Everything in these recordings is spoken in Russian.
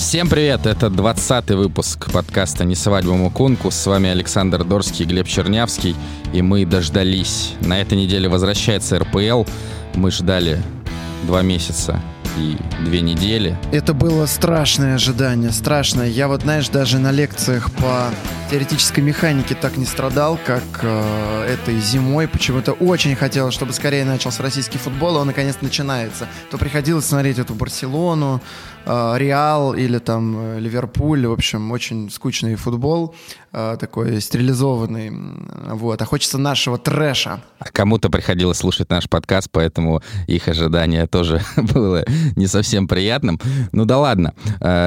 Всем привет, это 20-й выпуск подкаста «Не свадьба Мукунку». С вами Александр Дорский, Глеб Чернявский, и мы дождались. На этой неделе возвращается РПЛ. Мы ждали два месяца и две недели. Это было страшное ожидание, страшное. Я вот, знаешь, даже на лекциях по теоретической механике так не страдал, как э, этой зимой. Почему-то очень хотелось, чтобы скорее начался российский футбол, и он наконец начинается. То приходилось смотреть эту Барселону, Реал или там э, Ливерпуль. В общем, очень скучный футбол, э, такой стерилизованный. Вот. А хочется нашего трэша. А кому-то приходилось слушать наш подкаст, поэтому их ожидание тоже было не совсем приятным. Ну да ладно.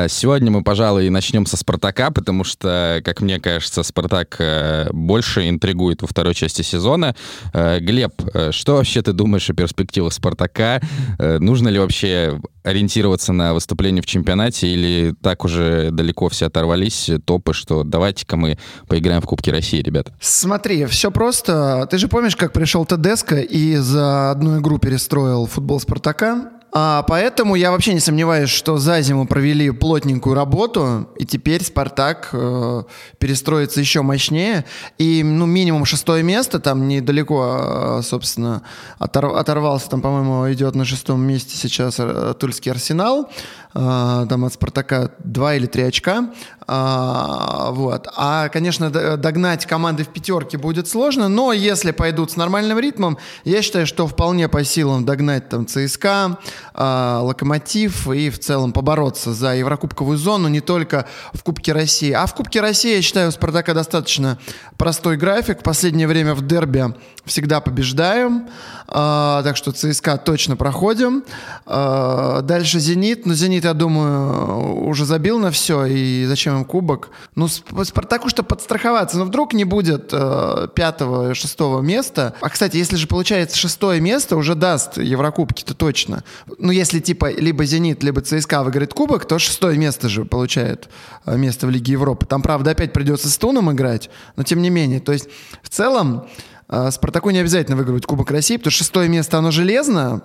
Сегодня мы, пожалуй, начнем со «Спартака», потому что, как мне кажется, «Спартак» э, больше интригует во второй части сезона. Э, Глеб, что вообще ты думаешь о перспективах «Спартака»? Нужно ли вообще ориентироваться на выступление в чемпионате или так уже далеко все оторвались, топы, что давайте-ка мы поиграем в Кубке России, ребята? Смотри, все просто. Ты же помнишь, как пришел Тедеско и за одну игру перестроил футбол «Спартака»? А, поэтому я вообще не сомневаюсь, что за зиму провели плотненькую работу, и теперь «Спартак» э, перестроится еще мощнее. И, ну, минимум шестое место, там недалеко, э, собственно, отор оторвался, там, по-моему, идет на шестом месте сейчас э, Тульский «Арсенал». Э, там от «Спартака» два или три очка. А, вот. А, конечно, догнать команды в пятерке будет сложно, но если пойдут с нормальным ритмом, я считаю, что вполне по силам догнать там ЦСКА, а, Локомотив и в целом побороться за Еврокубковую зону не только в Кубке России. А в Кубке России, я считаю, у Спартака достаточно простой график. В последнее время в дерби всегда побеждаем, так что ЦСКА точно проходим. Дальше Зенит, но Зенит, я думаю, уже забил на все, и зачем им кубок. Ну, Спартаку что подстраховаться. Но вдруг не будет э, пятого, шестого места. А, кстати, если же получается шестое место, уже даст Еврокубки-то точно. Ну, если типа либо Зенит, либо ЦСКА выиграет кубок, то шестое место же получает э, место в Лиге Европы. Там, правда, опять придется с Туном играть, но тем не менее. То есть, в целом, э, Спартаку не обязательно выигрывать Кубок России, потому что шестое место, оно железно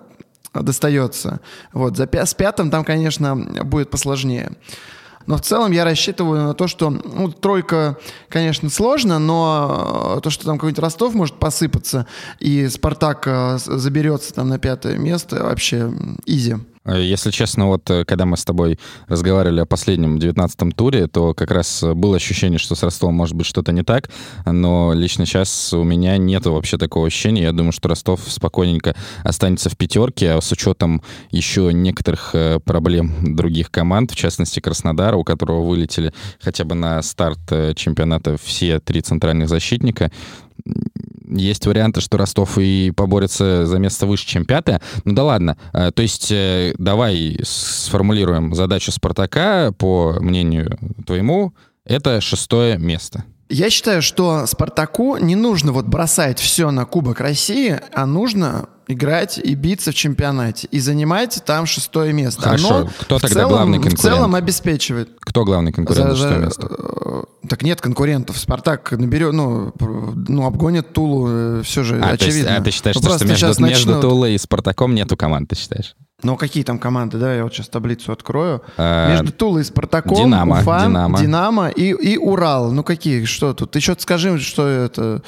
достается. Вот, за, с пятым там, конечно, будет посложнее. Но в целом я рассчитываю на то, что ну, тройка, конечно, сложно, но то, что там какой-нибудь Ростов может посыпаться, и Спартак э, заберется там на пятое место, вообще изи. Э, если честно, вот э, когда мы с тобой разговаривали о последнем 19-м туре, то как раз было ощущение, что с Ростовом может быть что-то не так, но лично сейчас у меня нет вообще такого ощущения. Я думаю, что Ростов спокойненько останется в пятерке, а с учетом еще некоторых э, проблем других команд, в частности Краснодара, у которого вылетели хотя бы на старт чемпионата все три центральных защитника, есть варианты, что Ростов и поборется за место выше, чем пятое. Ну да ладно. Э, то есть э, давай сформулируем задачу Спартака, по мнению твоему, это шестое место. Я считаю, что Спартаку не нужно вот бросать все на Кубок России, а нужно играть и биться в чемпионате и занимать там шестое место. Хорошо. Оно Кто тогда целом, главный конкурент? В целом обеспечивает. Кто главный конкурент за, за шестое место? Э, так нет конкурентов. Спартак наберет, ну, ну обгонит Тулу, э, все же а, очевидно. Ты, а ты считаешь, ну, что между, начнут... между Тулой и Спартаком нету команд, ты считаешь? Ну, какие там команды, да, я вот сейчас таблицу открою. А, Между Тулой и Спартаком, Динамо, Уфа, Динамо, Динамо и, и Урал. Ну, какие, что тут? Ты что-то скажи, что это?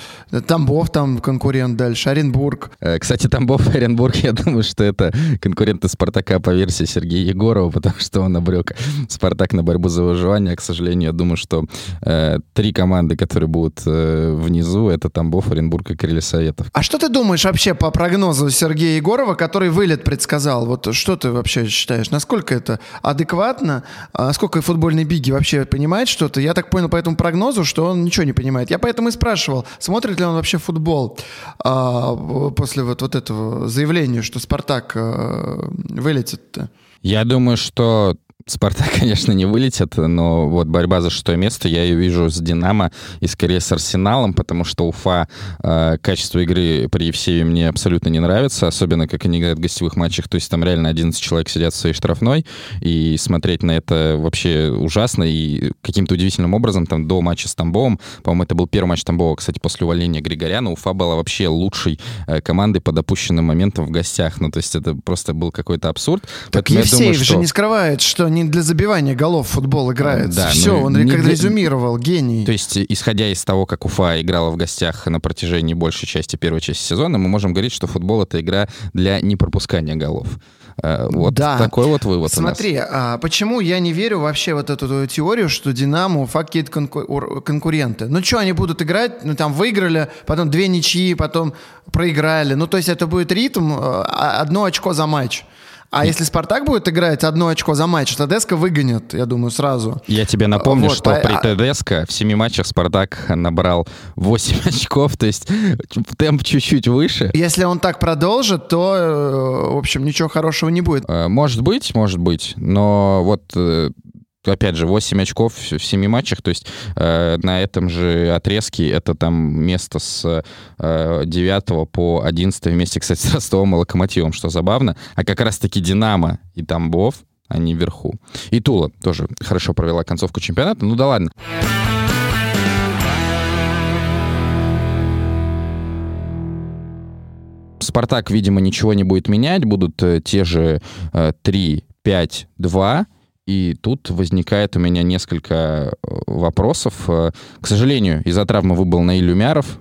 Тамбов там конкурент дальше, Оренбург. Э, кстати, Тамбов и Оренбург, я думаю, что это конкуренты Спартака по версии Сергея Егорова, потому что он обрек Спартак на борьбу за выживание. К сожалению, я думаю, что э, три команды, которые будут э, внизу, это Тамбов, Оренбург и Крылья Советов. А что ты думаешь вообще по прогнозу Сергея Егорова, который вылет предсказал? Вот вот что ты вообще считаешь? Насколько это адекватно? А насколько футбольный Биги вообще понимает что-то? Я так понял по этому прогнозу, что он ничего не понимает. Я поэтому и спрашивал, смотрит ли он вообще футбол а, после вот, вот этого заявления, что Спартак а, вылетит-то. Я думаю, что Спартак, конечно, не вылетит, но вот борьба за шестое место я ее вижу с Динамо и скорее с Арсеналом, потому что Уфа э, качество игры при Евсееве мне абсолютно не нравится, особенно как они играют в гостевых матчах, то есть там реально 11 человек сидят в своей штрафной, и смотреть на это вообще ужасно, и каким-то удивительным образом там до матча с Тамбовым, по-моему, это был первый матч Тамбова, кстати, после увольнения Григоряна, Уфа была вообще лучшей э, командой по допущенным моментам в гостях, ну то есть это просто был какой-то абсурд. Так Поэтому Евсеев думаю, что... же не скрывает, что не для забивания голов футбол играет. Да, Все, ну, он как для- резюмировал, гений. То есть, исходя из того, как Уфа играла в гостях на протяжении большей части первой части сезона, мы можем говорить, что футбол — это игра для непропускания голов. Э, Вот Да. такой вот вывод Смотри, а почему я не верю вообще вот эту теорию, что Динамо, Уфа какие-то конку- ур- конкуренты? Ну что, они будут играть, ну там выиграли, потом две ничьи, потом проиграли. Ну то есть это будет ритм, э, а- одно очко за матч. А если Спартак будет играть одно очко за матч, то Деска выгонят, я думаю, сразу. Я тебе напомню, Вот, что по- при а- ТДСК в семи матчах Спартак набрал 8 очков, то есть темп чуть-чуть выше. Если он так продолжит, то, э, в общем, ничего хорошего не будет. Э, Может быть, может быть, но вот э, опять же 8 очков в в 7 матчах, то есть э, на этом же отрезке это там место с э, 9 по 11 вместе, кстати, с Ростовом и Локомотивом, что забавно, а как раз-таки Динамо и Тамбов, они вверху. И Тула тоже хорошо провела концовку чемпионата, ну да ладно. Спартак, видимо, ничего не будет менять, будут э, те же э, 3, 5, 2. И тут возникает у меня несколько э, вопросов. Э, К сожалению, из-за травмы выбыл Наиль Умяров.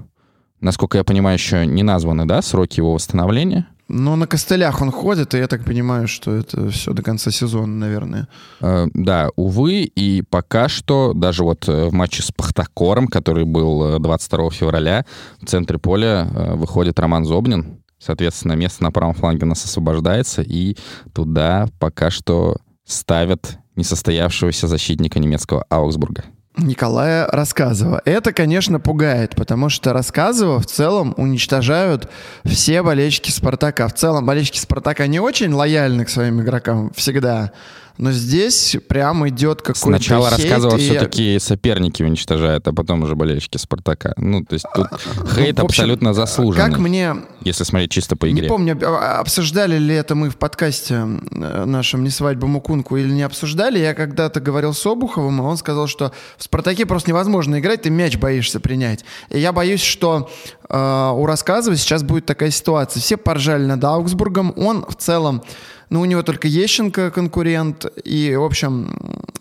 Насколько я понимаю, еще не названы, да, сроки его восстановления? Но на костылях он ходит, и я так понимаю, что это все до конца сезона, наверное. Э, Да, увы, и пока что, даже вот э, в матче с Пахтакором, который был э, 22 февраля, в центре поля выходит Роман Зобнин. Соответственно, место на правом фланге у нас освобождается, и туда пока что ставят несостоявшегося защитника немецкого Аугсбурга. Николая Рассказова. Это, конечно, пугает, потому что Рассказова в целом уничтожают все болельщики Спартака. В целом болельщики Спартака не очень лояльны к своим игрокам всегда, но здесь прям идет какой-то Сначала хейт, рассказывал, и- все-таки соперники уничтожают, а потом уже болельщики Спартака. Ну, то есть тут хейт в общем, абсолютно заслуженный, Как мне если смотреть чисто по игре. Не помню, об- обсуждали ли это мы в подкасте э, нашем «Не свадьба Мукунку» или не обсуждали. Я когда-то говорил с Обуховым, и он сказал, что в «Спартаке» просто невозможно играть, ты мяч боишься принять. И я боюсь, что э, у Рассказова сейчас будет такая ситуация. Все поржали над Аугсбургом, он в целом ну, у него только Ещенко конкурент, и, в общем,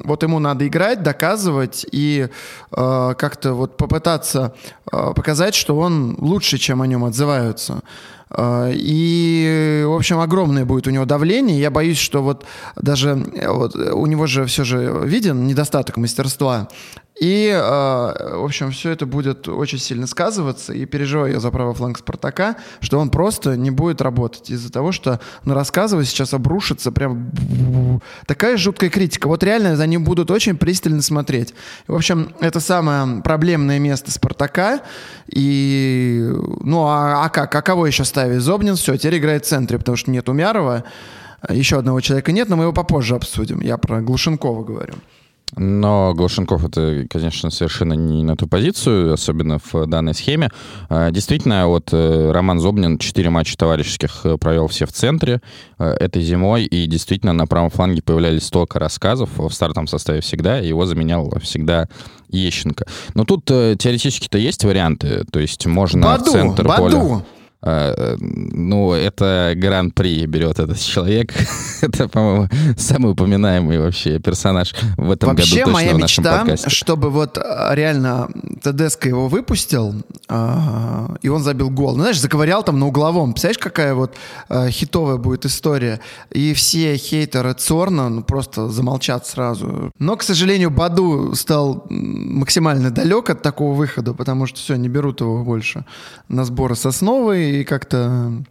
вот ему надо играть, доказывать и э, как-то вот попытаться э, показать, что он лучше, чем о нем отзываются. Э, И, в общем, огромное будет у него давление. Я боюсь, что вот даже э, вот, у него же все же виден недостаток мастерства. И, э, в общем, все это будет очень сильно сказываться. И переживаю я за правый фланг Спартака, что он просто не будет работать из-за того, что ну, рассказывать сейчас обрушится прям такая жуткая критика. Вот реально за ним будут очень пристально смотреть. В общем, это самое проблемное место Спартака. И, ну, а, а как? А кого еще ставить? Зобнин, все, теперь играет в центре, потому что нет Умярова. Еще одного человека нет, но мы его попозже обсудим. Я про Глушенкова говорю. Но Глушенков это, конечно, совершенно не на ту позицию, особенно в данной схеме. А, Действительно, вот э, Роман Зобнин 4 матча товарищеских э, провел все в центре э, этой зимой, и действительно на правом фланге появлялись столько рассказов в стартовом составе всегда, и его заменял всегда Ещенко. Но тут теоретически-то есть варианты, то есть можно Баду, в центр Баду. поля... Э, Ну, это гран-при берет этот человек. это, по-моему, самый упоминаемый вообще персонаж в этом Вообще году точно моя в нашем мечта, подкасте. чтобы вот а, реально ТДСК его выпустил, а, и он забил гол. Ну, знаешь, заковырял там на угловом. Представляешь, какая вот а, хитовая будет история? И все хейтеры Цорна ну, просто замолчат сразу. Но, к сожалению, Баду стал максимально далек от такого выхода, потому что все, не берут его больше на сборы сосновой, и как-то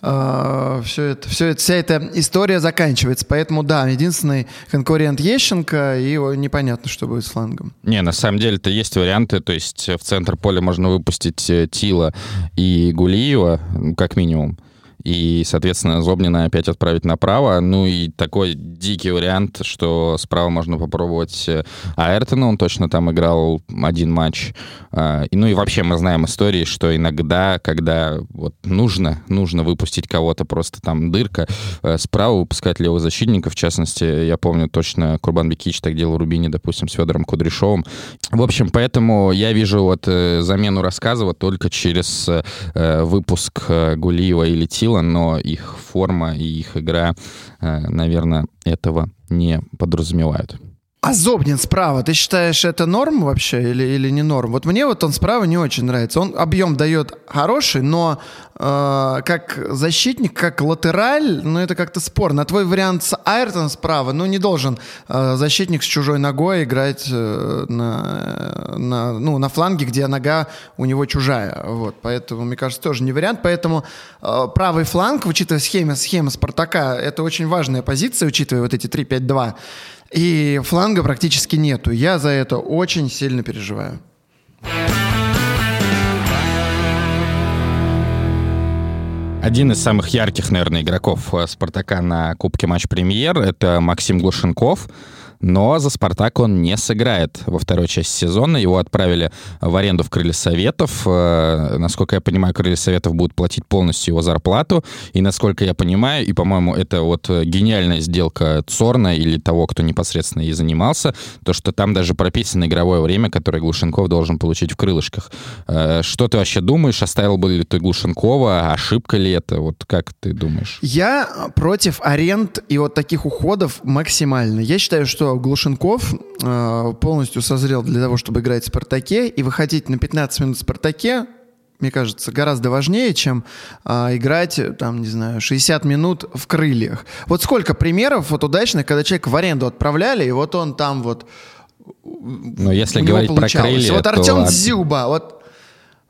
все это, все это, вся эта история заканчивается. Поэтому, да, единственный конкурент Ещенко, и непонятно, что будет с флангом. Не, на самом деле-то есть варианты, то есть в центр поля можно выпустить э, Тила и Гулиева, как минимум. И, соответственно, Зобнина опять отправить направо. Ну и такой дикий вариант, что справа можно попробовать э, Аэртона, он точно там играл один матч. А, ну и вообще мы знаем истории, что иногда, когда вот нужно, нужно выпустить кого-то, просто там дырка, э, справа выпускать левого защитника, в частности, я помню точно Курбан Бекич так делал в Рубине, допустим, с Федором Кудряшовым. В общем, поэтому я вижу вот э, замену Рассказова только через выпуск Гулиева или Тила было, но их форма и их игра, наверное, этого не подразумевают. А Зобнин справа, ты считаешь, это норм вообще или, или не норм? Вот мне вот он справа не очень нравится. Он объем дает хороший, но э, как защитник, как латераль, ну это как-то спорно. А твой вариант с Айртон справа, ну не должен э, защитник с чужой ногой играть э, на, на, ну, на фланге, где нога у него чужая. Вот, поэтому, мне кажется, тоже не вариант. Поэтому э, правый фланг, учитывая схему, схему Спартака, это очень важная позиция, учитывая вот эти 3-5-2. И фланга практически нету. Я за это очень сильно переживаю. Один из самых ярких, наверное, игроков э, «Спартака» на Кубке Матч-Премьер — это Максим Глушенков — но за «Спартак» он не сыграет во второй части сезона. Его отправили в аренду в Крылья Советов. Э, насколько я понимаю, Крылья Советов будут платить полностью его зарплату. И насколько я понимаю, и, по-моему, это вот гениальная сделка Цорна или того, кто непосредственно и занимался, то, что там даже прописано игровое время, которое Глушенков должен получить в крылышках. Э, что ты вообще думаешь? Оставил бы ли ты Глушенкова? Ошибка ли это? Вот как ты думаешь? Я против аренд и вот таких уходов максимально. Я считаю, что Глушенков э, полностью созрел для того, чтобы играть в «Спартаке», и выходить на 15 минут в «Спартаке» мне кажется, гораздо важнее, чем а, играть, там, не знаю, 60 минут в крыльях. Вот сколько примеров вот удачных, когда человек в аренду отправляли, и вот он там вот... Но если говорить получалось. про крылья, Вот Артем то... Дзюба, вот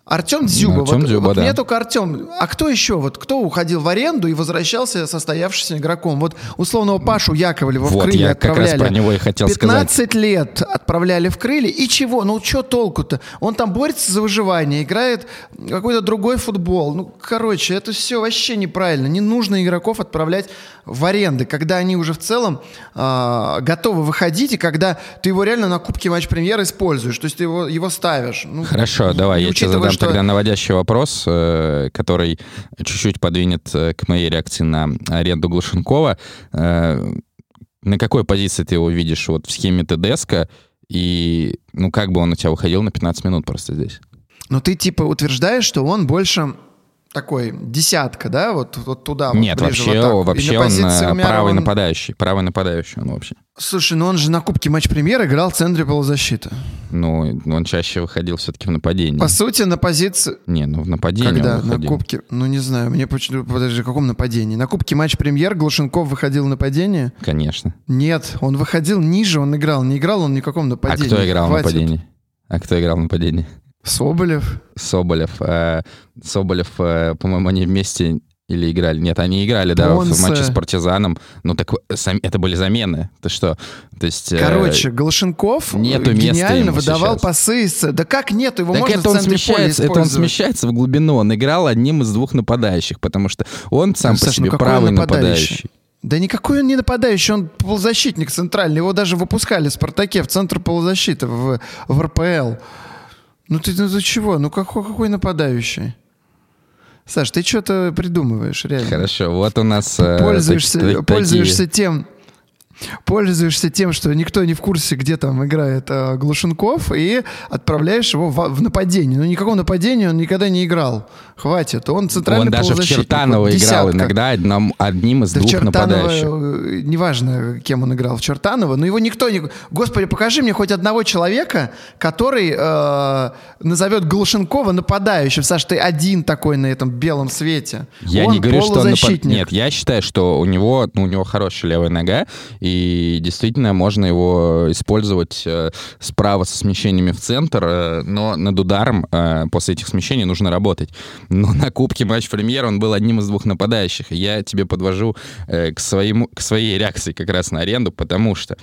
Артем Дзюба. Артем вот, Дзюба, вот да. мне только Артем. А кто еще? Вот кто уходил в аренду и возвращался состоявшимся игроком? Вот условного Пашу Яковлева вот, в крылья я отправляли. как раз про него и хотел 15 сказать. лет отправляли в крылья. И чего? Ну, что толку-то? Он там борется за выживание, играет какой-то другой футбол. Ну, короче, это все вообще неправильно. Не нужно игроков отправлять в аренды, когда они уже в целом э, готовы выходить, и когда ты его реально на Кубке матч-премьер используешь. То есть ты его, его ставишь. Ну, Хорошо, давай, я тебе задам что... тогда наводящий вопрос, э, который чуть-чуть подвинет э, к моей реакции на аренду Глушенкова. Э, на какой позиции ты его видишь вот в схеме ТДСК, и ну как бы он у тебя выходил на 15 минут просто здесь? Ну ты типа утверждаешь, что он больше такой десятка, да, вот, вот туда. Нет, вот вообще, вообще он э, правый он... нападающий, правый нападающий он вообще. Слушай, ну он же на Кубке матч-премьер играл в центре полузащиты. Ну, он чаще выходил все-таки в нападении. По сути, на позиции... Не, ну в нападении Когда? он На Кубке? Ну, не знаю, мне почему... Подожди, в каком нападении? На Кубке матч-премьер Глушенков выходил в нападение? Конечно. Нет, он выходил ниже, он играл. Не играл он в каком нападении. А кто играл Хватит. в нападении? А кто играл в нападении? Соболев. Соболев. Э, Соболев, э, по-моему, они вместе или играли? Нет, они играли, да, Понце. в матче с партизаном. Ну так это были замены. Ты что? То есть, э, Короче, Глашенков нету гениально выдавал сейчас. пасы. Да как нет? Его так можно это в он смещается, Это он смещается в глубину. Он играл одним из двух нападающих, потому что он сам ну, по себе ну, правый нападающий? нападающий. Да никакой он не нападающий, он полузащитник центральный. Его даже выпускали в «Спартаке» в центр полузащиты, в, в РПЛ. Ну ты, ну ты чего? Ну какой, какой нападающий? Саш, ты что-то придумываешь, реально. Хорошо, вот у нас... Пользуешься, э, пользуешься тем, пользуешься тем, что никто не в курсе, где там играет э, Глушенков, и отправляешь его в, в нападение. Ну, никакого нападения он никогда не играл. Хватит. Он центральный Он даже в Чертаново вот, играл иногда одном, одним из да двух нападающих. Э, неважно, кем он играл в Чертаново, но его никто не... Господи, покажи мне хоть одного человека, который э, назовет Глушенкова нападающим. Саш, ты один такой на этом белом свете. Я он не говорю, что он напад... Нет, я считаю, что у него, ну, у него хорошая левая нога, и действительно можно его использовать э, справа со смещениями в центр, э, но над ударом э, после этих смещений нужно работать. Но на Кубке матч-премьер он был одним из двух нападающих. Я тебе подвожу к, своему, к своей реакции как раз на аренду, потому что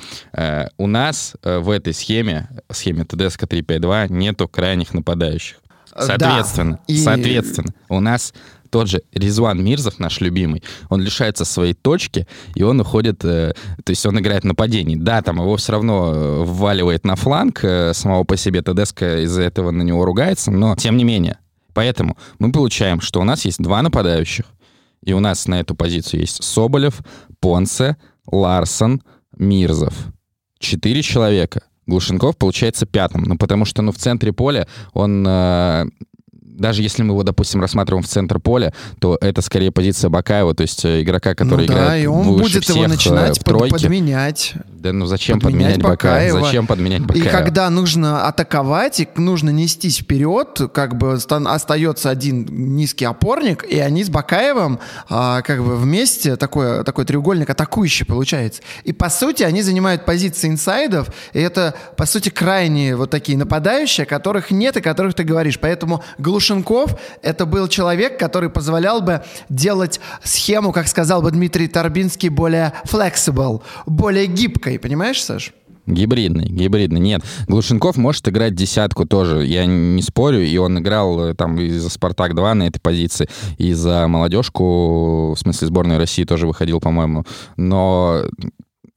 у нас в этой схеме, схеме ТДСК 352, нету крайних нападающих. Соответственно, да. и... соответственно, у нас тот же Резван Мирзов, наш любимый, он лишается своей точки, и он уходит, э, то есть он играет нападение. Да, там его все равно э, вваливает на фланг, э, самого по себе Тедеско из-за этого на него ругается, но тем не менее. Поэтому мы получаем, что у нас есть два нападающих, и у нас на эту позицию есть Соболев, Понце, Ларсон, Мирзов. Четыре человека. Глушенков получается пятым, ну потому что ну, в центре поля он э, даже если мы его, допустим, рассматриваем в центр поля, то это скорее позиция Бакаева, то есть э, игрока, который ну, играет да, и он выше будет всех его э, начинать в тройке. под, подменять. Да ну зачем подменять подменять, Бакаева? Бакаева. Зачем подменять И Бакаева? когда нужно атаковать, и нужно нестись вперед, как бы остается один низкий опорник, и они с Бакаевым а, как бы вместе, такой, такой треугольник атакующий получается. И по сути они занимают позиции инсайдов, и это по сути крайние вот такие нападающие, которых нет и которых ты говоришь. Поэтому Глушенков это был человек, который позволял бы делать схему, как сказал бы Дмитрий Торбинский, более flexible, более гибкой, понимаешь, Саш? Гибридный, гибридный. Нет, Глушенков может играть десятку тоже, я не спорю, и он играл э, там и за «Спартак-2» на этой позиции, и за молодежку, в смысле сборной России тоже выходил, по-моему. Но,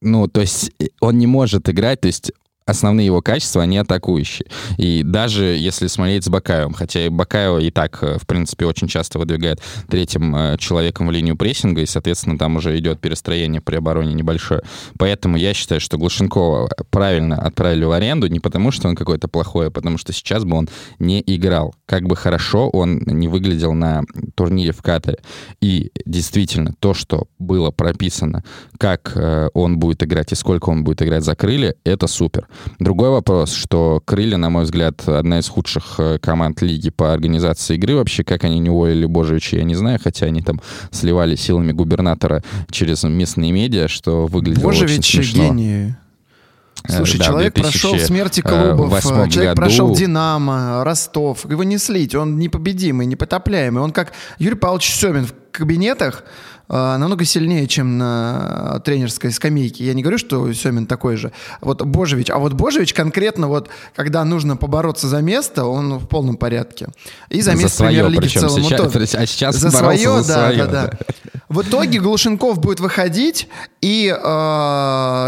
ну, то есть э, он не может играть, то есть основные его качества, они атакующие. И даже если смотреть с Бакаевым, хотя и Бакаева и так, э, в принципе, очень часто выдвигает третьим э, человеком в линию прессинга, и, соответственно, там уже идет перестроение при обороне небольшое. Поэтому я считаю, что Глушенкова правильно отправили в аренду не потому, что он какой-то плохой, а потому что сейчас бы он не играл. Как бы хорошо он не выглядел на турнире в Катаре. И действительно, то, что было прописано, как э, он будет играть и сколько он будет играть за крылья, это супер. Другой вопрос, что Крылья, на мой взгляд, одна из худших э, команд лиги по организации игры. Вообще, как они не уволили Божевича, я не знаю, хотя они там сливали силами губернатора через местные медиа, что выглядело Божевич очень смешно. гений. Э, Слушай, да, человек прошел 2008 смерти клубов, э, человек году- прошел Динамо, Ростов. Его не слить, он непобедимый, непотопляемый. Он как Юрий Павлович Семин в кабинетах намного сильнее, чем на тренерской скамейке. Я не говорю, что Семин такой же. Вот Божевич. А вот Божевич конкретно вот, когда нужно побороться за место, он в полном порядке. И за место свое, премьер-лиги в целом. сейчас- тоже. а сейчас за свое, за да, свое, да, да, да. В итоге Глушенков будет выходить и э,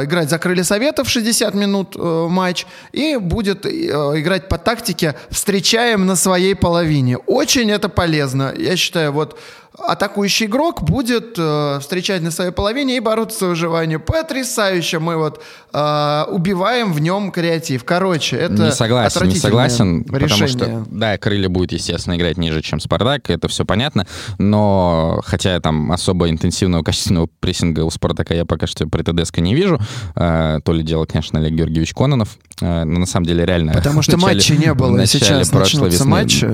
играть за крылья Советов 60 минут э, матч и будет э, играть по тактике «встречаем на своей половине». Очень это полезно. Я считаю, вот атакующий игрок будет э, встречать на своей половине и бороться за выживание. Потрясающе. Мы вот э, убиваем в нем креатив. Короче, это не согласен, не согласен, потому решение. что, да, Крылья будет, естественно, играть ниже, чем Спартак, это все понятно, но хотя там особо интенсивного, качественного прессинга у Спартака я пока что при ТДСК не вижу, э, то ли дело, конечно, Олег Георгиевич Кононов, э, но на самом деле реально... Потому что начале- матчей не было, и начале сейчас прошлой весны- матчи.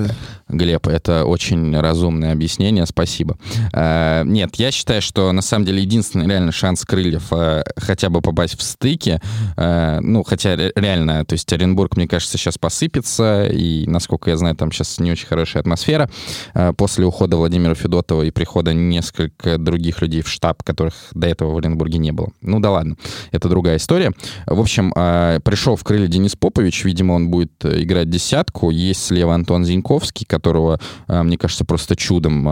Глеб, это очень разумное объяснение, спасибо. Э, нет, я считаю, что на самом деле единственный реальный шанс крыльев э, хотя бы попасть в стыки, э, ну, хотя ре- реально, то есть Оренбург, мне кажется, сейчас посыпется, и, насколько я знаю, там сейчас не очень хорошая атмосфера. После ухода Владимира Федотова и прихода несколько других людей в штаб, которых до этого в Оренбурге не было. Ну да ладно, это другая история. В общем, пришел в крылья Денис Попович, видимо, он будет играть десятку. Есть слева Антон Зиньковский, которого, мне кажется, просто чудом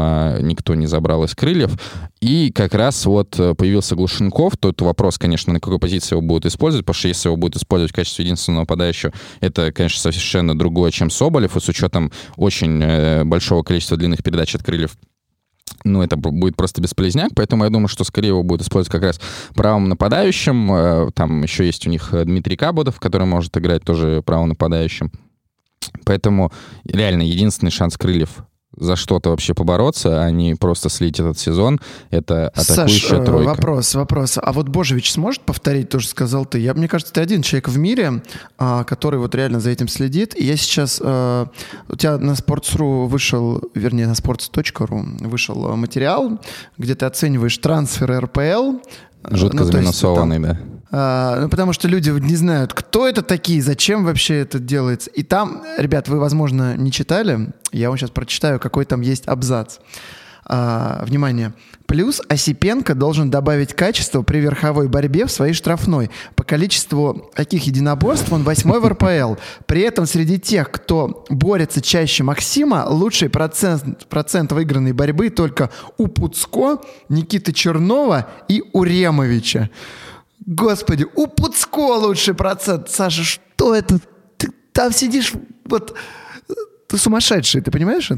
никто не забрал из крыльев. И как раз вот э, появился Глушенков. Тут вопрос, конечно, на какой позиции его будут использовать, потому что если его будут использовать в качестве единственного нападающего, это, конечно, совершенно другое, чем Соболев, и с учетом очень э, большого количества длинных передач от крыльев ну, это будет просто бесполезняк, поэтому я думаю, что скорее его будут использовать как раз правым нападающим. Э, Там еще есть у них Дмитрий Кабудов, который может играть тоже правым нападающим. Поэтому реально единственный шанс крыльев за что-то вообще побороться, а не просто слить этот сезон, это атакующая Саш, э, тройка. вопрос, вопрос. А вот Божевич сможет повторить то, что сказал ты? Я, мне кажется, ты один человек в мире, а, который вот реально за этим следит. И я сейчас... э, у тебя на Sports.ru вышел, вернее, на sports.ru вышел э, материал, где ты оцениваешь трансферы РПЛ. Жутко Ну, есть заминусованный, да. а, ну, потому что люди не знают, кто это такие, зачем вообще это делается. И там, ребят, вы, возможно, не читали. Я вам сейчас прочитаю, какой там есть абзац. А, внимание. Плюс Осипенко должен добавить качество при верховой борьбе в своей штрафной. По количеству каких единоборств он восьмой в РПЛ. При этом среди тех, кто борется чаще Максима, лучший процент, процент выигранной борьбы только у Пуцко, Никиты Чернова и у Ремовича. Господи, у Пуцко лучший процент. Саша, что это? Ты там сидишь, вот, ты сумасшедший, ты понимаешь?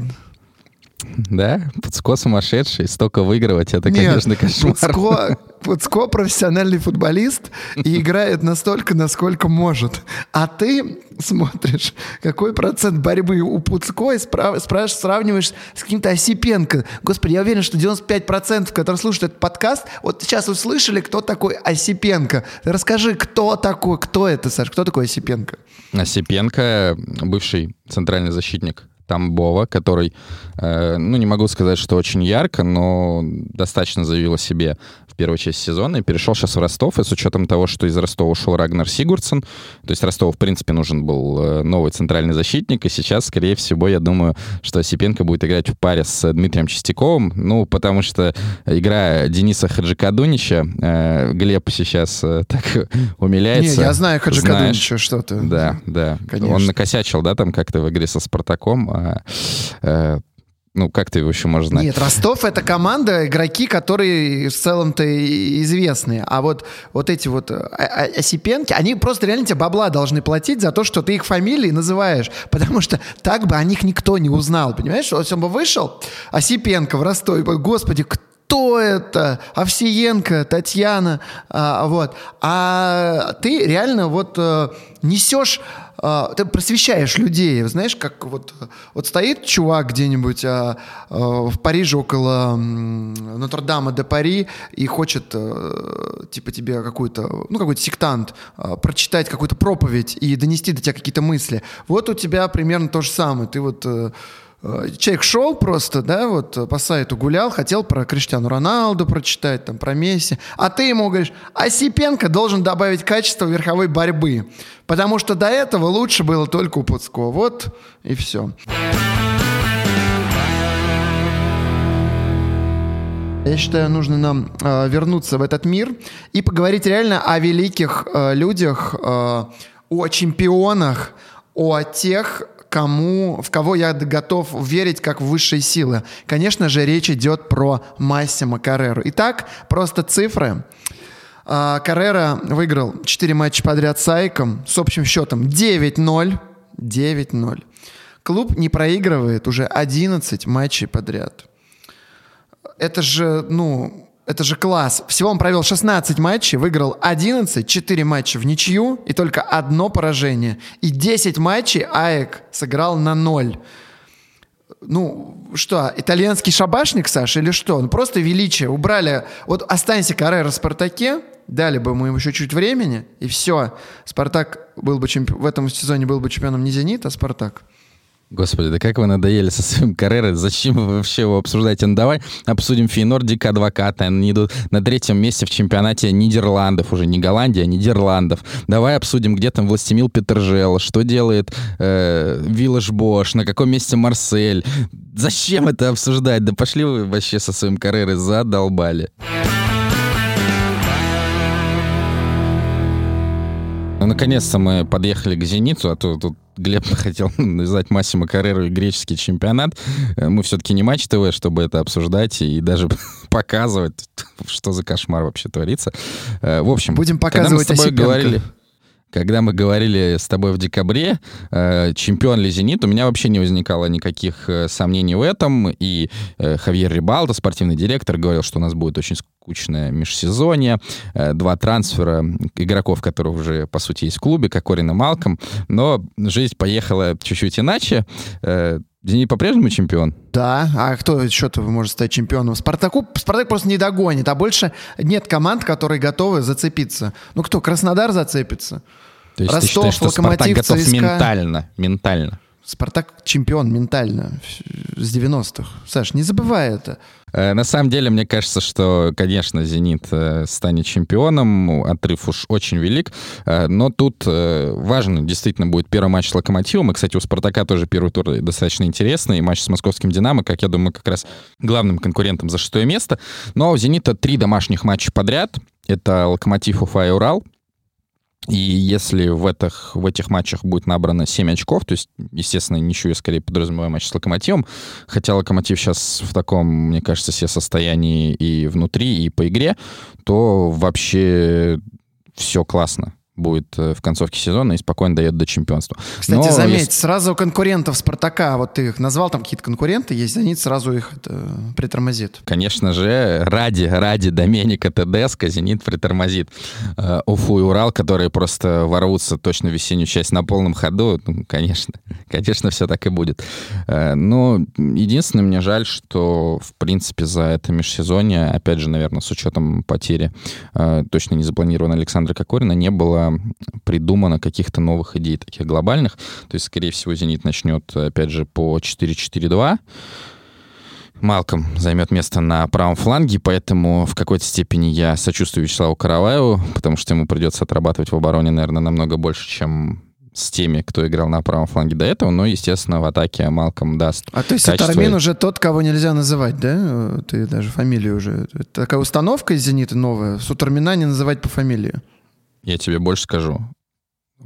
Да? Пуцко сумасшедший, столько выигрывать, это, Нет, конечно, кошмар. Пуцко, Пуцко профессиональный футболист и играет настолько, насколько может. А ты смотришь, какой процент борьбы у Пуцко и справ, справ, сравниваешь с каким-то Осипенко. Господи, я уверен, что 95%, которые слушают этот подкаст, вот сейчас услышали, кто такой Осипенко. Расскажи, кто такой, кто это, Саш, кто такой Осипенко? Осипенко, бывший центральный защитник Тамбова, который, э, ну, не могу сказать, что очень ярко, но достаточно заявил о себе первой части сезона и перешел сейчас в Ростов. И с учетом того, что из Ростова ушел Рагнар Сигурдсен, то есть Ростову, в принципе, нужен был э, новый центральный защитник, и сейчас, скорее всего, я думаю, что Осипенко будет играть в паре с Дмитрием Чистяковым, ну, потому что игра Дениса Хаджикадунича, э, Глеб сейчас э, так умиляется. Не, я знаю Хаджикадунича, что то Да, да. Конечно. Он накосячил, да, там как-то в игре со Спартаком, а э, ну, как ты его еще можешь знать? Нет, Ростов — это команда, игроки, которые в целом-то известные. А вот, вот эти вот э, Осипенки, они просто реально тебе бабла должны платить за то, что ты их фамилии называешь. Потому что так бы о них никто не узнал, понимаешь? Вот он бы вышел, Осипенко в Ростове, господи, кто это? Овсиенко, Татьяна, а, вот. А ты реально вот а, несешь а, ты просвещаешь людей, знаешь, как вот, вот стоит чувак где-нибудь а, а, в Париже около Нотр-Дама де Пари и хочет, а, типа, тебе какой-то, ну, какой-то сектант а, прочитать какую-то проповедь и донести до тебя какие-то мысли. Вот у тебя примерно то же самое. Ты вот... А, Человек шел просто, да, вот по сайту гулял, хотел про Криштиану Роналду прочитать, там, про Месси, а ты ему говоришь, Осипенко должен добавить качество верховой борьбы, потому что до этого лучше было только у Пуцко. Вот и все. Я считаю, нужно нам э, вернуться в этот мир и поговорить реально о великих э, людях, э, о чемпионах, о тех кому, в кого я готов верить как в высшие силы. Конечно же, речь идет про Массимо Карреру. Итак, просто цифры. А, Каррера выиграл 4 матча подряд с Айком с общим счетом 9-0. 9-0. Клуб не проигрывает уже 11 матчей подряд. Это же, ну, это же класс. Всего он провел 16 матчей, выиграл 11, 4 матча в ничью и только одно поражение. И 10 матчей АЭК сыграл на ноль. Ну, что, итальянский шабашник, Саша, или что? Ну, просто величие. Убрали... Вот останься Каррера в «Спартаке», дали бы ему еще чуть времени, и все. «Спартак» был бы чемпи... в этом сезоне был бы чемпионом не «Зенит», а «Спартак». Господи, да как вы надоели со своим Каррерой? Зачем вы вообще его обсуждаете? Ну давай обсудим Фейнор Дика Адвоката. Они идут на третьем месте в чемпионате Нидерландов, уже не Голландия, а Нидерландов. Давай обсудим, где там Властемил Петержел, что делает э, Виллаж Бош, на каком месте Марсель. Зачем это обсуждать? Да пошли вы вообще со своим Каррерой, задолбали. Ну, наконец-то мы подъехали к «Зениту», а то тут Глеб хотел назвать Массимо Карреру и греческий чемпионат. Э, мы все-таки не матч ТВ, чтобы это обсуждать и даже показывать, что за кошмар вообще творится. Э, в общем, Будем показывать когда мы с тобой говорили, когда мы говорили с тобой в декабре, э, чемпион ли «Зенит», у меня вообще не возникало никаких э, сомнений в этом. И э, Хавьер Рибалдо, спортивный директор, говорил, что у нас будет очень скучное межсезонье. Э, два трансфера игроков, которые уже, по сути, есть в клубе, как Корин и Малком. Но жизнь поехала чуть-чуть иначе. Э, Зенит по-прежнему чемпион? Да, а кто еще-то может стать чемпионом? Спартаку, Спартак просто не догонит, а больше нет команд, которые готовы зацепиться. Ну кто, Краснодар зацепится? То есть Ростов, ты считаешь, что Локомотив, Спартак готов ЦСКА. ментально, ментально? Спартак чемпион ментально с 90-х. Саш, не забывай это. Э, на самом деле, мне кажется, что, конечно, «Зенит» э, станет чемпионом, отрыв уж очень велик, э, но тут важно действительно будет первый матч с «Локомотивом», и, кстати, у «Спартака» тоже первый тур достаточно интересный, и матч с московским «Динамо», как я думаю, как раз главным конкурентом за шестое место, но у «Зенита» три домашних матча подряд, это «Локомотив», «Уфа» и «Урал», и если в этих, в этих матчах будет набрано 7 очков, то есть, естественно, ничего я скорее подразумеваю матч с Локомотивом, хотя Локомотив сейчас в таком, мне кажется, все состоянии и внутри, и по игре, то вообще все классно. Будет э, в концовке сезона и спокойно дает до чемпионства. Кстати, Но заметь, если... сразу конкурентов Спартака, вот ты их назвал, там какие-то конкуренты есть, «Зенит» сразу их это, притормозит. Конечно же, ради, ради Доменика Тедеско «Зенит» притормозит э, Уфу и Урал, которые просто ворвутся точно в весеннюю часть на полном ходу. Ну, конечно, конечно, все так и будет. Э, но единственное, мне жаль, что, в принципе, за это межсезонье, опять же, наверное, с учетом потери э, точно не запланировано Александра Кокорина, не было придумано каких-то новых идей таких глобальных. То есть, скорее всего, «Зенит» начнет, опять же, по 4-4-2. Малком займет место на правом фланге, поэтому в какой-то степени я сочувствую Вячеславу Караваеву, потому что ему придется отрабатывать в обороне, наверное, намного больше, чем с теми, кто играл на правом фланге до этого, но, естественно, в атаке Малком даст А то есть качество... Тармин уже тот, кого нельзя называть, да? Ты даже фамилию уже... Это такая установка из «Зенита» новая. Сутармина не называть по фамилии. Я тебе больше скажу.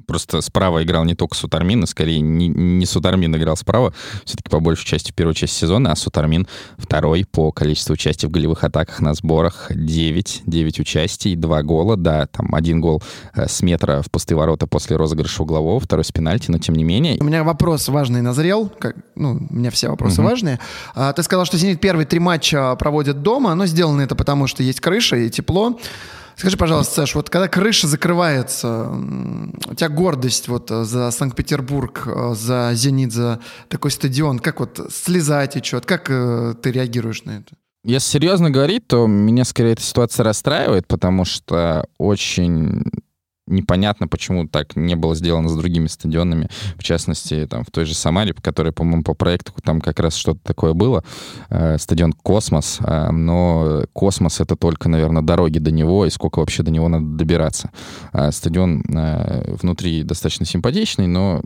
Просто справа играл не только Сутармин, а скорее не, не Сутармин играл справа, все-таки по большей части в первой части сезона, а Сутармин второй по количеству участий в голевых атаках на сборах. 9, 9 участий, 2 гола, да, там один гол э, с метра в пустые ворота после розыгрыша углового, второй с пенальти, но тем не менее. У меня вопрос важный назрел, как, ну, у меня все вопросы угу. важные. А, ты сказал, что «Зенит» первые три матча проводит дома, но сделано это потому, что есть крыша и тепло. Скажи, пожалуйста, Саш, вот когда крыша закрывается, у тебя гордость вот э, за Санкт-Петербург, э, за «Зенит», за такой стадион, как вот слезать и что? Как э, ты реагируешь на это? Если серьезно говорить, то меня скорее эта ситуация расстраивает, потому что очень непонятно, почему так не было сделано с другими стадионами, в частности, там, в той же Самаре, которая, по-моему, по проекту там как раз что-то такое было, э, стадион «Космос», э, но «Космос» — это только, наверное, дороги до него и сколько вообще до него надо добираться. Э, стадион э, внутри достаточно симпатичный, но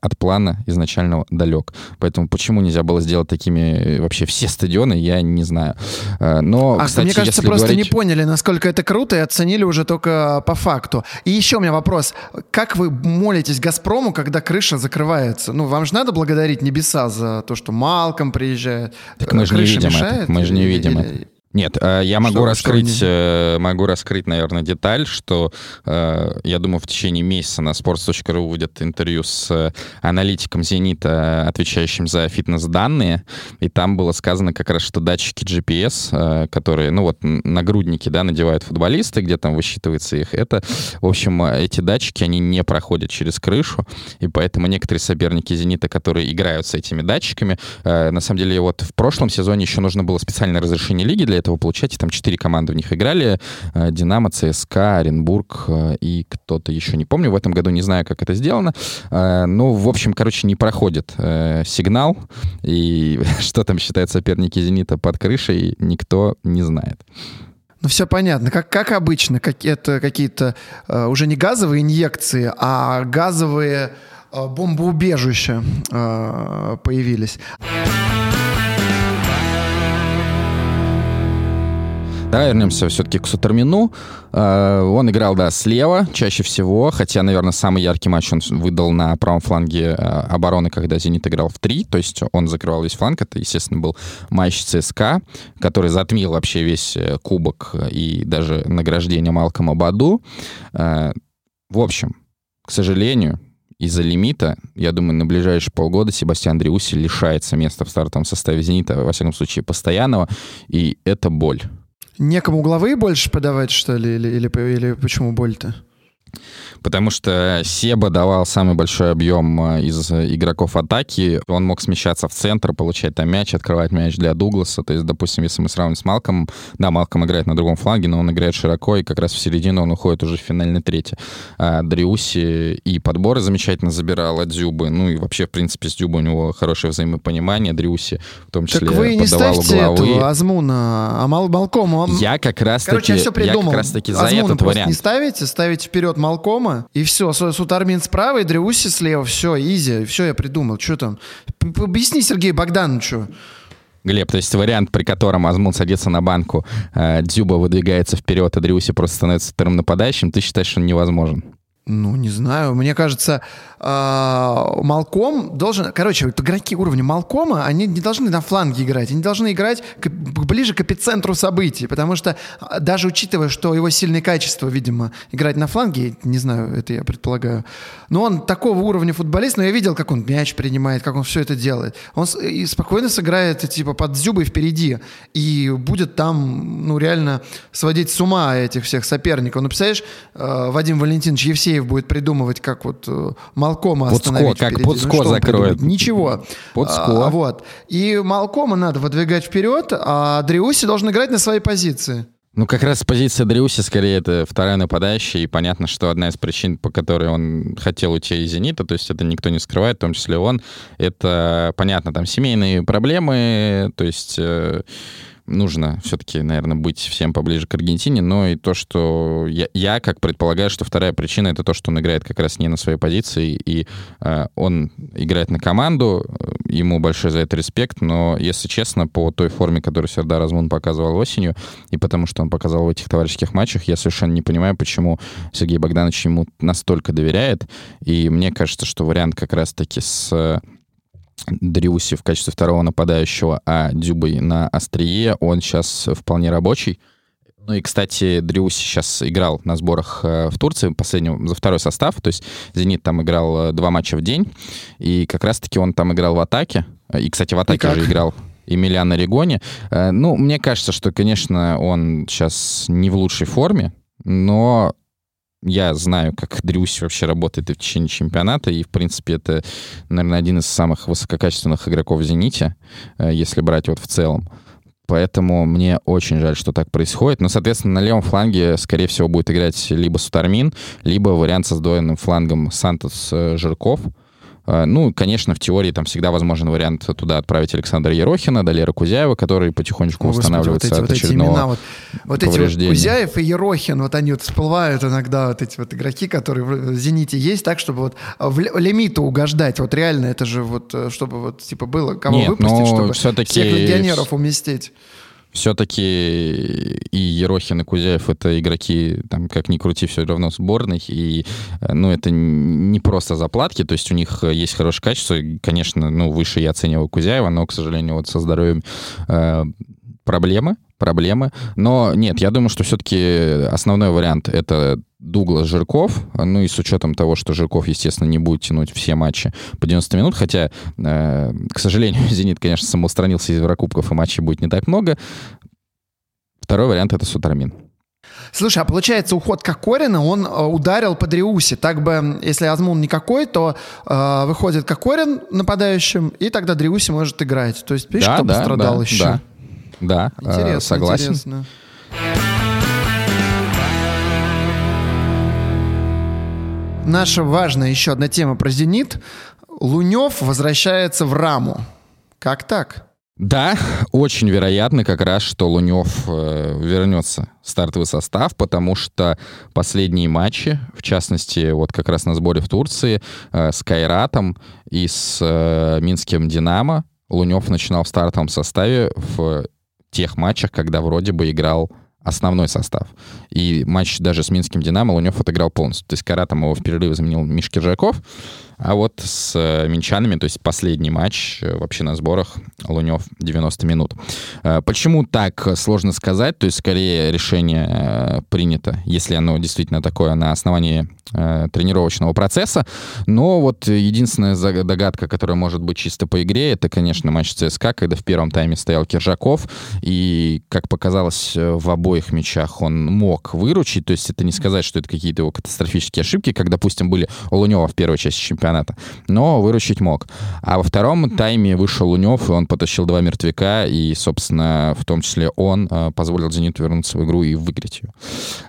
от плана изначального далек. Поэтому почему нельзя было сделать такими э, вообще все стадионы, я не знаю. Э, но, а, кстати, мне кажется, просто говорить... не поняли, насколько это круто, и оценили уже только по факту. И еще у меня вопрос. Как вы молитесь «Газпрому», когда крыша закрывается? Ну, вам же надо благодарить небеса за то, что Малком приезжает. Так мы же не видим мешает, это. Мы же не видим или... это. Нет, э, я могу что, раскрыть, что э, могу раскрыть, наверное, деталь, что э, я думаю, в течение месяца на sports.ru выйдет интервью с аналитиком «Зенита», отвечающим за фитнес-данные, и там было сказано как раз, что датчики GPS, которые, ну вот, нагрудники, да, надевают футболисты, где там высчитывается их, это, в общем, эти датчики, они не проходят через крышу, и поэтому некоторые соперники «Зенита», которые играют с этими датчиками, на самом деле, вот в прошлом сезоне еще нужно было специальное разрешение лиги для этого этого получать. И там четыре команды в них играли. Э, Динамо, ЦСКА, Оренбург э, и кто-то еще, не помню. В этом году не знаю, как это сделано. Э, ну, в общем, короче, не проходит сигнал. И что там считают соперники «Зенита» под крышей, никто не знает. Ну, все понятно. Как, как обычно, как, это какие-то э, уже не газовые инъекции, а газовые э, бомбоубежища э, появились. Давай вернемся все-таки к Суттермину. Э, он играл, да, слева чаще всего, хотя, наверное, самый яркий матч он выдал на правом фланге э, обороны, когда «Зенит» играл в три, то есть он закрывал весь фланг. Это, естественно, был матч ЦСКА, который затмил вообще весь э, кубок и даже награждение Малкома Баду. В общем, к сожалению, из-за лимита, я думаю, на ближайшие полгода Себастьян Дриуси лишается места в стартовом составе «Зенита», во всяком случае, постоянного, и это боль. Некому угловые больше подавать, что ли? Или, или, или почему боль-то? Потому что Себа давал самый большой объем э, из игроков атаки. Он мог смещаться в центр, получать там мяч, открывать мяч для Дугласа. То есть, допустим, если мы сравним с Малком, да, Малком играет на другом фланге, но он играет широко, и как раз в середину он уходит уже в финальный третий. А Дриуси и подборы замечательно забирал от Дзюбы. Ну и вообще, в принципе, с Дзюбой у него хорошее взаимопонимание. Дриуси в том числе так вы не ставьте эту Азмуна, а Мал Малкома. Он... Я как раз Короче, таки, я, все придумал. я как раз таки за Азмуна этот вариант. не ставите, ставите вперед Малкома, и все. Сутармин справа и Дреуси слева. Все, изи. Все, я придумал. Что там? Объясни Сергею Богдановичу. Глеб, то есть вариант, при котором Азмун садится на банку, э, Дзюба выдвигается вперед, а Дриуси просто становится вторым нападающим, ты считаешь, что он невозможен? Ну, не знаю. Мне кажется, э, Малком должен... Короче, игроки уровня Малкома, они не должны на фланге играть. Они должны играть ближе к эпицентру событий. Потому что а, даже учитывая, что его сильные качества, видимо, играть на фланге, не знаю, это я предполагаю, но он такого уровня футболист, но я видел, как он мяч принимает, как он все это делает. Он спокойно сыграет, типа, под Зюбой впереди. И будет там, ну, реально сводить с ума этих всех соперников. Ну, представляешь, э, Вадим Валентинович Евсеев Алексеев будет придумывать, как вот э, Малкома Пуцко, остановить как впереди. Пуцко ну, закроет. Ничего. Пуцко. А, вот. И Малкома надо выдвигать вперед, а Дриуси должен играть на своей позиции. Ну, как раз позиция Дриуси, скорее, это вторая нападающая, и понятно, что одна из причин, по которой он хотел уйти из «Зенита», то есть это никто не скрывает, в том числе он, это, понятно, там семейные проблемы, то есть... Э, нужно все-таки, наверное, быть всем поближе к Аргентине, но и то, что я, я как предполагаю, что вторая причина это то, что он играет как раз не на своей позиции, и э, он играет на команду, э, ему большой за это респект, но, если честно, по той форме, которую Сердар Азмун показывал осенью, и потому что он показал в этих товарищеских матчах, я совершенно не понимаю, почему Сергей Богданович ему настолько доверяет, и мне кажется, что вариант как раз-таки с Дрюси в качестве второго нападающего, а Дюбой на острие, он сейчас вполне рабочий. Ну и, кстати, Дрюси сейчас играл на сборах э, в Турции, последнем, за второй состав, то есть «Зенит» там играл э, два матча в день, и как раз-таки он там играл в атаке, и, кстати, в атаке же играл Эмилиано Ригони. Э, ну, мне кажется, что, конечно, он сейчас не в лучшей форме, но я знаю, как Дрюсь вообще работает в течение чемпионата, и, в принципе, это, наверное, один из самых высококачественных игроков в «Зените», э, если брать вот в целом. Поэтому мне очень жаль, что так происходит. Но, соответственно, на левом фланге, скорее всего, будет играть либо Сутармин, либо вариант со сдвоенным флангом Сантос-Жирков. Э, а, ну, конечно, в теории там всегда возможен вариант туда отправить Александра Ерохина, Далера Кузяева, который потихонечку О, восстанавливается Господи, вот эти, от очередного вот эти имена, вот, вот эти вот Кузяев и Ерохин, вот они вот всплывают иногда, вот эти вот игроки, которые в «Зените» есть, так, чтобы вот в лимиту угождать. Вот реально это же вот, э, чтобы вот типа было, кого Нет, выпустить, чтобы всех легионеров уместить все-таки и Ерохин, и Кузяев — это игроки, там, как ни крути, все равно сборных, и, э, ну, это не просто заплатки, то есть у них есть хорошее качество, конечно, ну, выше я оцениваю Кузяева, но, к сожалению, вот со здоровьем э, проблемы, проблемы. Но нет, я думаю, что все-таки основной вариант — это Дуглас Жирков, ну и с учетом того, что Жирков, естественно, не будет тянуть все матчи по 90 минут, хотя, э, к сожалению, «Зенит», конечно, самоустранился из Еврокубков, и матчей будет не так много. Второй вариант — это Сутармин. Слушай, а получается, уход Кокорина, он э, ударил по Дриусе. Так бы, если Азмун никакой, то э, выходит Кокорин нападающим, и тогда Дриуси может играть. То есть, видишь, да, кто да, пострадал да, еще? Да, да, э, интересно, согласен. Интересно. Наша важная еще одна тема про «Зенит». Лунев возвращается в раму. Как так? Да, очень вероятно как раз, что Лунев э, вернется в стартовый состав, потому что последние матчи, в частности, вот как раз на сборе в Турции э, с Кайратом и с э, Минским Динамо, Лунев начинал в стартовом составе в тех матчах, когда вроде бы играл основной состав. И матч даже с Минским Динамо Лунев отыграл полностью. То есть Каратом его в перерыве заменил Миш Киржаков, а вот с э, минчанами, то есть последний матч э, вообще на сборах Лунев 90 минут. Э, почему так сложно сказать? То есть скорее решение принято, если оно действительно такое на основании тренировочного процесса. Но вот единственная догадка, которая может быть чисто по игре, это, конечно, матч ЦСКА, когда в первом тайме стоял Киржаков, и, как показалось, в обоих мячах он мог выручить. То есть это не сказать, что это какие-то его катастрофические ошибки, как, допустим, были у Лунева в первой части чемпионата чемпионата. Но выручить мог. А во втором тайме вышел Лунев, и он потащил два мертвяка, и, собственно, в том числе он э, позволил «Зениту» вернуться в игру и выиграть ее.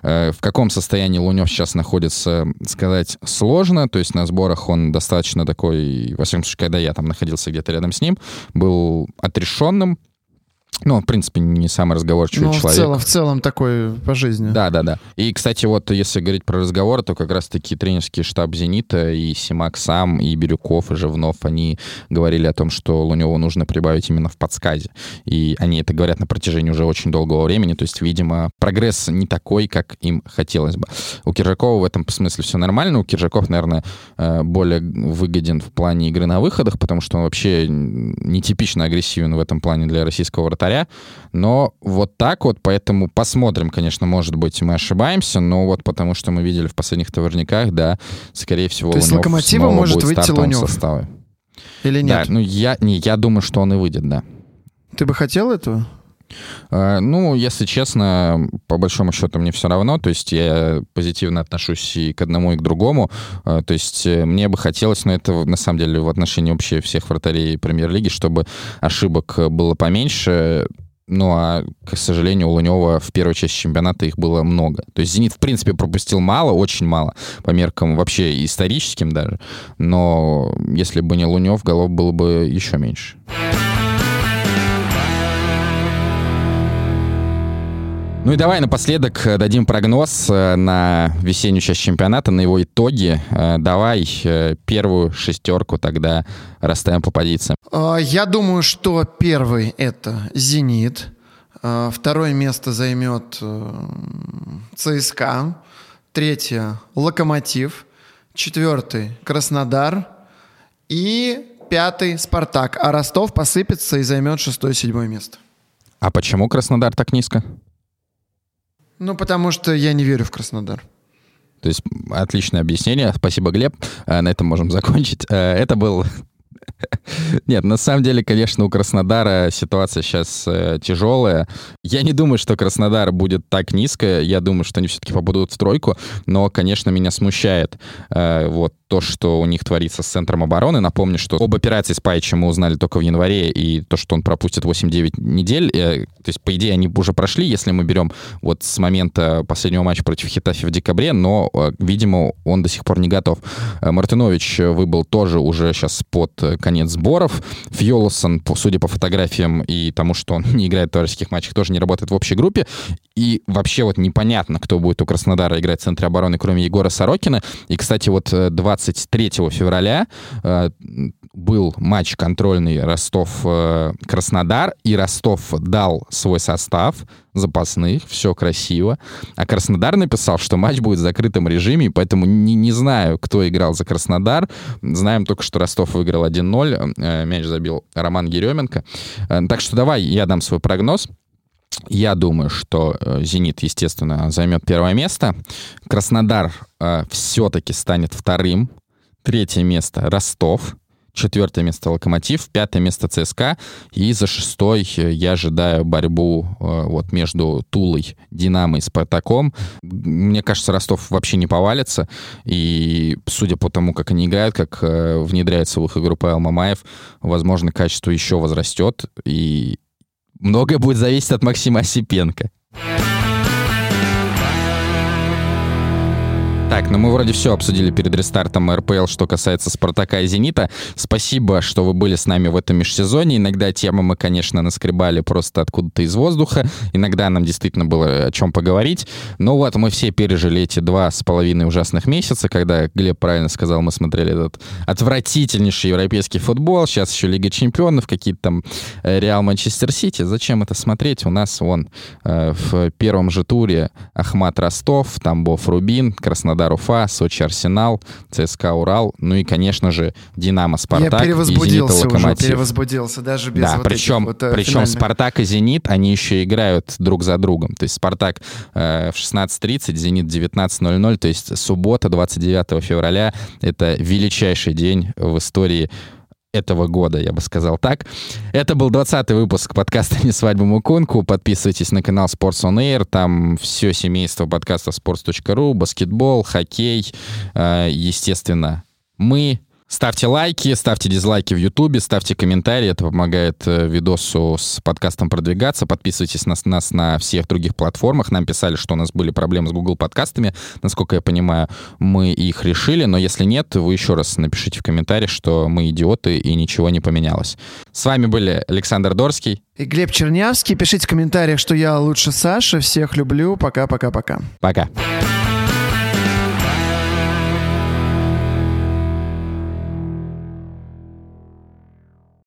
Э, в каком состоянии Лунев сейчас находится, сказать сложно. То есть на сборах он достаточно такой, во всяком случае, когда я там находился где-то рядом с ним, был отрешенным, Ну, в принципе, не самый разговорчивый Ну, в человек. целом, в целом такой по жизни. Да, да, да. И, кстати, вот если говорить про разговоры, то как раз-таки тренерский штаб «Зенита» и Симак сам, и Бирюков, и Живнов, они говорили о том, что Луневу нужно прибавить именно в подсказе. И они это говорят на протяжении уже очень долгого времени. То есть, видимо, прогресс не такой, как им хотелось бы. У Киржакова в этом смысле все нормально. У Киржаков, наверное, э, более выгоден в плане игры на выходах, потому что он вообще нетипично агрессивен в этом плане для российского вратаря. Но вот так вот, поэтому посмотрим, конечно, может быть, мы ошибаемся, но вот потому что мы видели в последних товарниках, да, скорее всего, То есть Локомотива может выйти Лунёв? составе. Или Да, нет? ну я, не, я думаю, что он и выйдет, да. Ты бы хотел этого? Э, Ну, если честно, по большому счету мне все равно. То есть я позитивно отношусь и к одному, и к другому. Э, То есть э, мне бы хотелось, но это на самом деле в отношении вообще всех вратарей премьер-лиги, чтобы ошибок было поменьше. Ну, а, к сожалению, у Лунева в первой части чемпионата их было много. То есть «Зенит», в принципе, пропустил мало, очень мало, по меркам вообще историческим даже. Но если бы не Лунев, голов было бы еще меньше. Ну и давай напоследок э, дадим прогноз э, на весеннюю часть чемпионата, на его итоги. Э, Давай первую шестерку тогда расставим по позициям. А, Я думаю, что первый это «Зенит», а, второе место займет ЦСКА, третье «Локомотив», четвертый «Краснодар» и пятый «Спартак», а Ростов посыпется и займет шестое-седьмое место. А почему Краснодар так низко? Ну, потому что я не верю в Краснодар. То есть отличное объяснение. Спасибо, Глеб. Э, На этом можем закончить. Э, Это был... Нет, на самом деле, конечно, у Краснодара ситуация сейчас э, тяжелая. Я не думаю, что Краснодар будет так низко. Я думаю, что они все-таки попадут в тройку. Но, конечно, меня смущает э, вот то, что у них творится с центром обороны. Напомню, что об операции с Паичем мы узнали только в январе, и то, что он пропустит 8-9 недель, э, то есть, по идее, они уже прошли, если мы берем вот с момента последнего матча против Хитафи в декабре, но, э, видимо, он до сих пор не готов. Э, Мартынович выбыл тоже уже сейчас под конец сборов. Фьолосон, судя по фотографиям и тому, что он не играет в товарищеских матчах, тоже не работает в общей группе. И вообще вот непонятно, кто будет у Краснодара играть в центре обороны, кроме Егора Сорокина. И, кстати, вот э, 23 февраля э, был матч контрольный Ростов-Краснодар, и Ростов дал свой состав запасных, все красиво. А Краснодар написал, что матч будет в закрытом режиме, поэтому не, не знаю, кто играл за Краснодар. Знаем только, что Ростов выиграл 1-0, э, мяч забил Роман Еременко. Э, Так что давай я дам свой прогноз. Я думаю, что э, «Зенит», естественно, займет первое место. Краснодар э, все-таки станет вторым. Третье место «Ростов». Четвертое место «Локомотив», пятое место ЦСКА. И за шестой э, я ожидаю борьбу э, вот между Тулой, Динамо и Спартаком. Мне кажется, Ростов вообще не повалится. И судя по тому, как они играют, как э, внедряется в их игру Павел Мамаев, возможно, качество еще возрастет. И многое будет зависеть от Максима Осипенко. Так, ну мы вроде все обсудили перед рестартом РПЛ, что касается Спартака и Зенита. Спасибо, что вы были с нами в этом межсезонье. Иногда темы мы, конечно, наскребали просто откуда-то из воздуха. Иногда нам действительно было о чем поговорить. Но вот мы все пережили эти два с половиной ужасных месяца, когда Глеб правильно сказал, мы смотрели этот отвратительнейший европейский футбол. Сейчас еще Лига Чемпионов, какие-то там э, Реал Манчестер Сити. Зачем это смотреть? У нас вон э, в первом же туре Ахмат Ростов, Тамбов Рубин, Краснодар Уфа, Сочи Арсенал, ЦСКА Урал, ну и, конечно же, Динамо Спартак я и Зенит перевозбудился уже, Локомотив. перевозбудился, даже без Да, вот причем, вот, э, причем финальных. Спартак и Зенит, они еще играют друг за другом. То есть Спартак э, в 16.30, Зенит 19.00, то есть суббота, 29 февраля. Это величайший день в истории этого года, я бы сказал так. Это был 20-й выпуск подкаста «Не свадьба Мукунку». Подписывайтесь на канал Sports on Air. Там все семейство подкаста sports.ru, баскетбол, хоккей, э, естественно, мы, Ставьте лайки, ставьте дизлайки в Ютубе, ставьте комментарии, это помогает э, видосу с подкастом продвигаться. Подписывайтесь на нас на всех других платформах. Нам писали, что у нас были проблемы с Google подкастами. Насколько я понимаю, мы их решили, но если нет, вы еще раз напишите в комментариях, что мы идиоты и ничего не поменялось. С вами были Александр Дорский и Глеб Чернявский. Пишите в комментариях, что я лучше Саши. Всех люблю. Пока-пока-пока. Пока. -пока, -пока. Пока.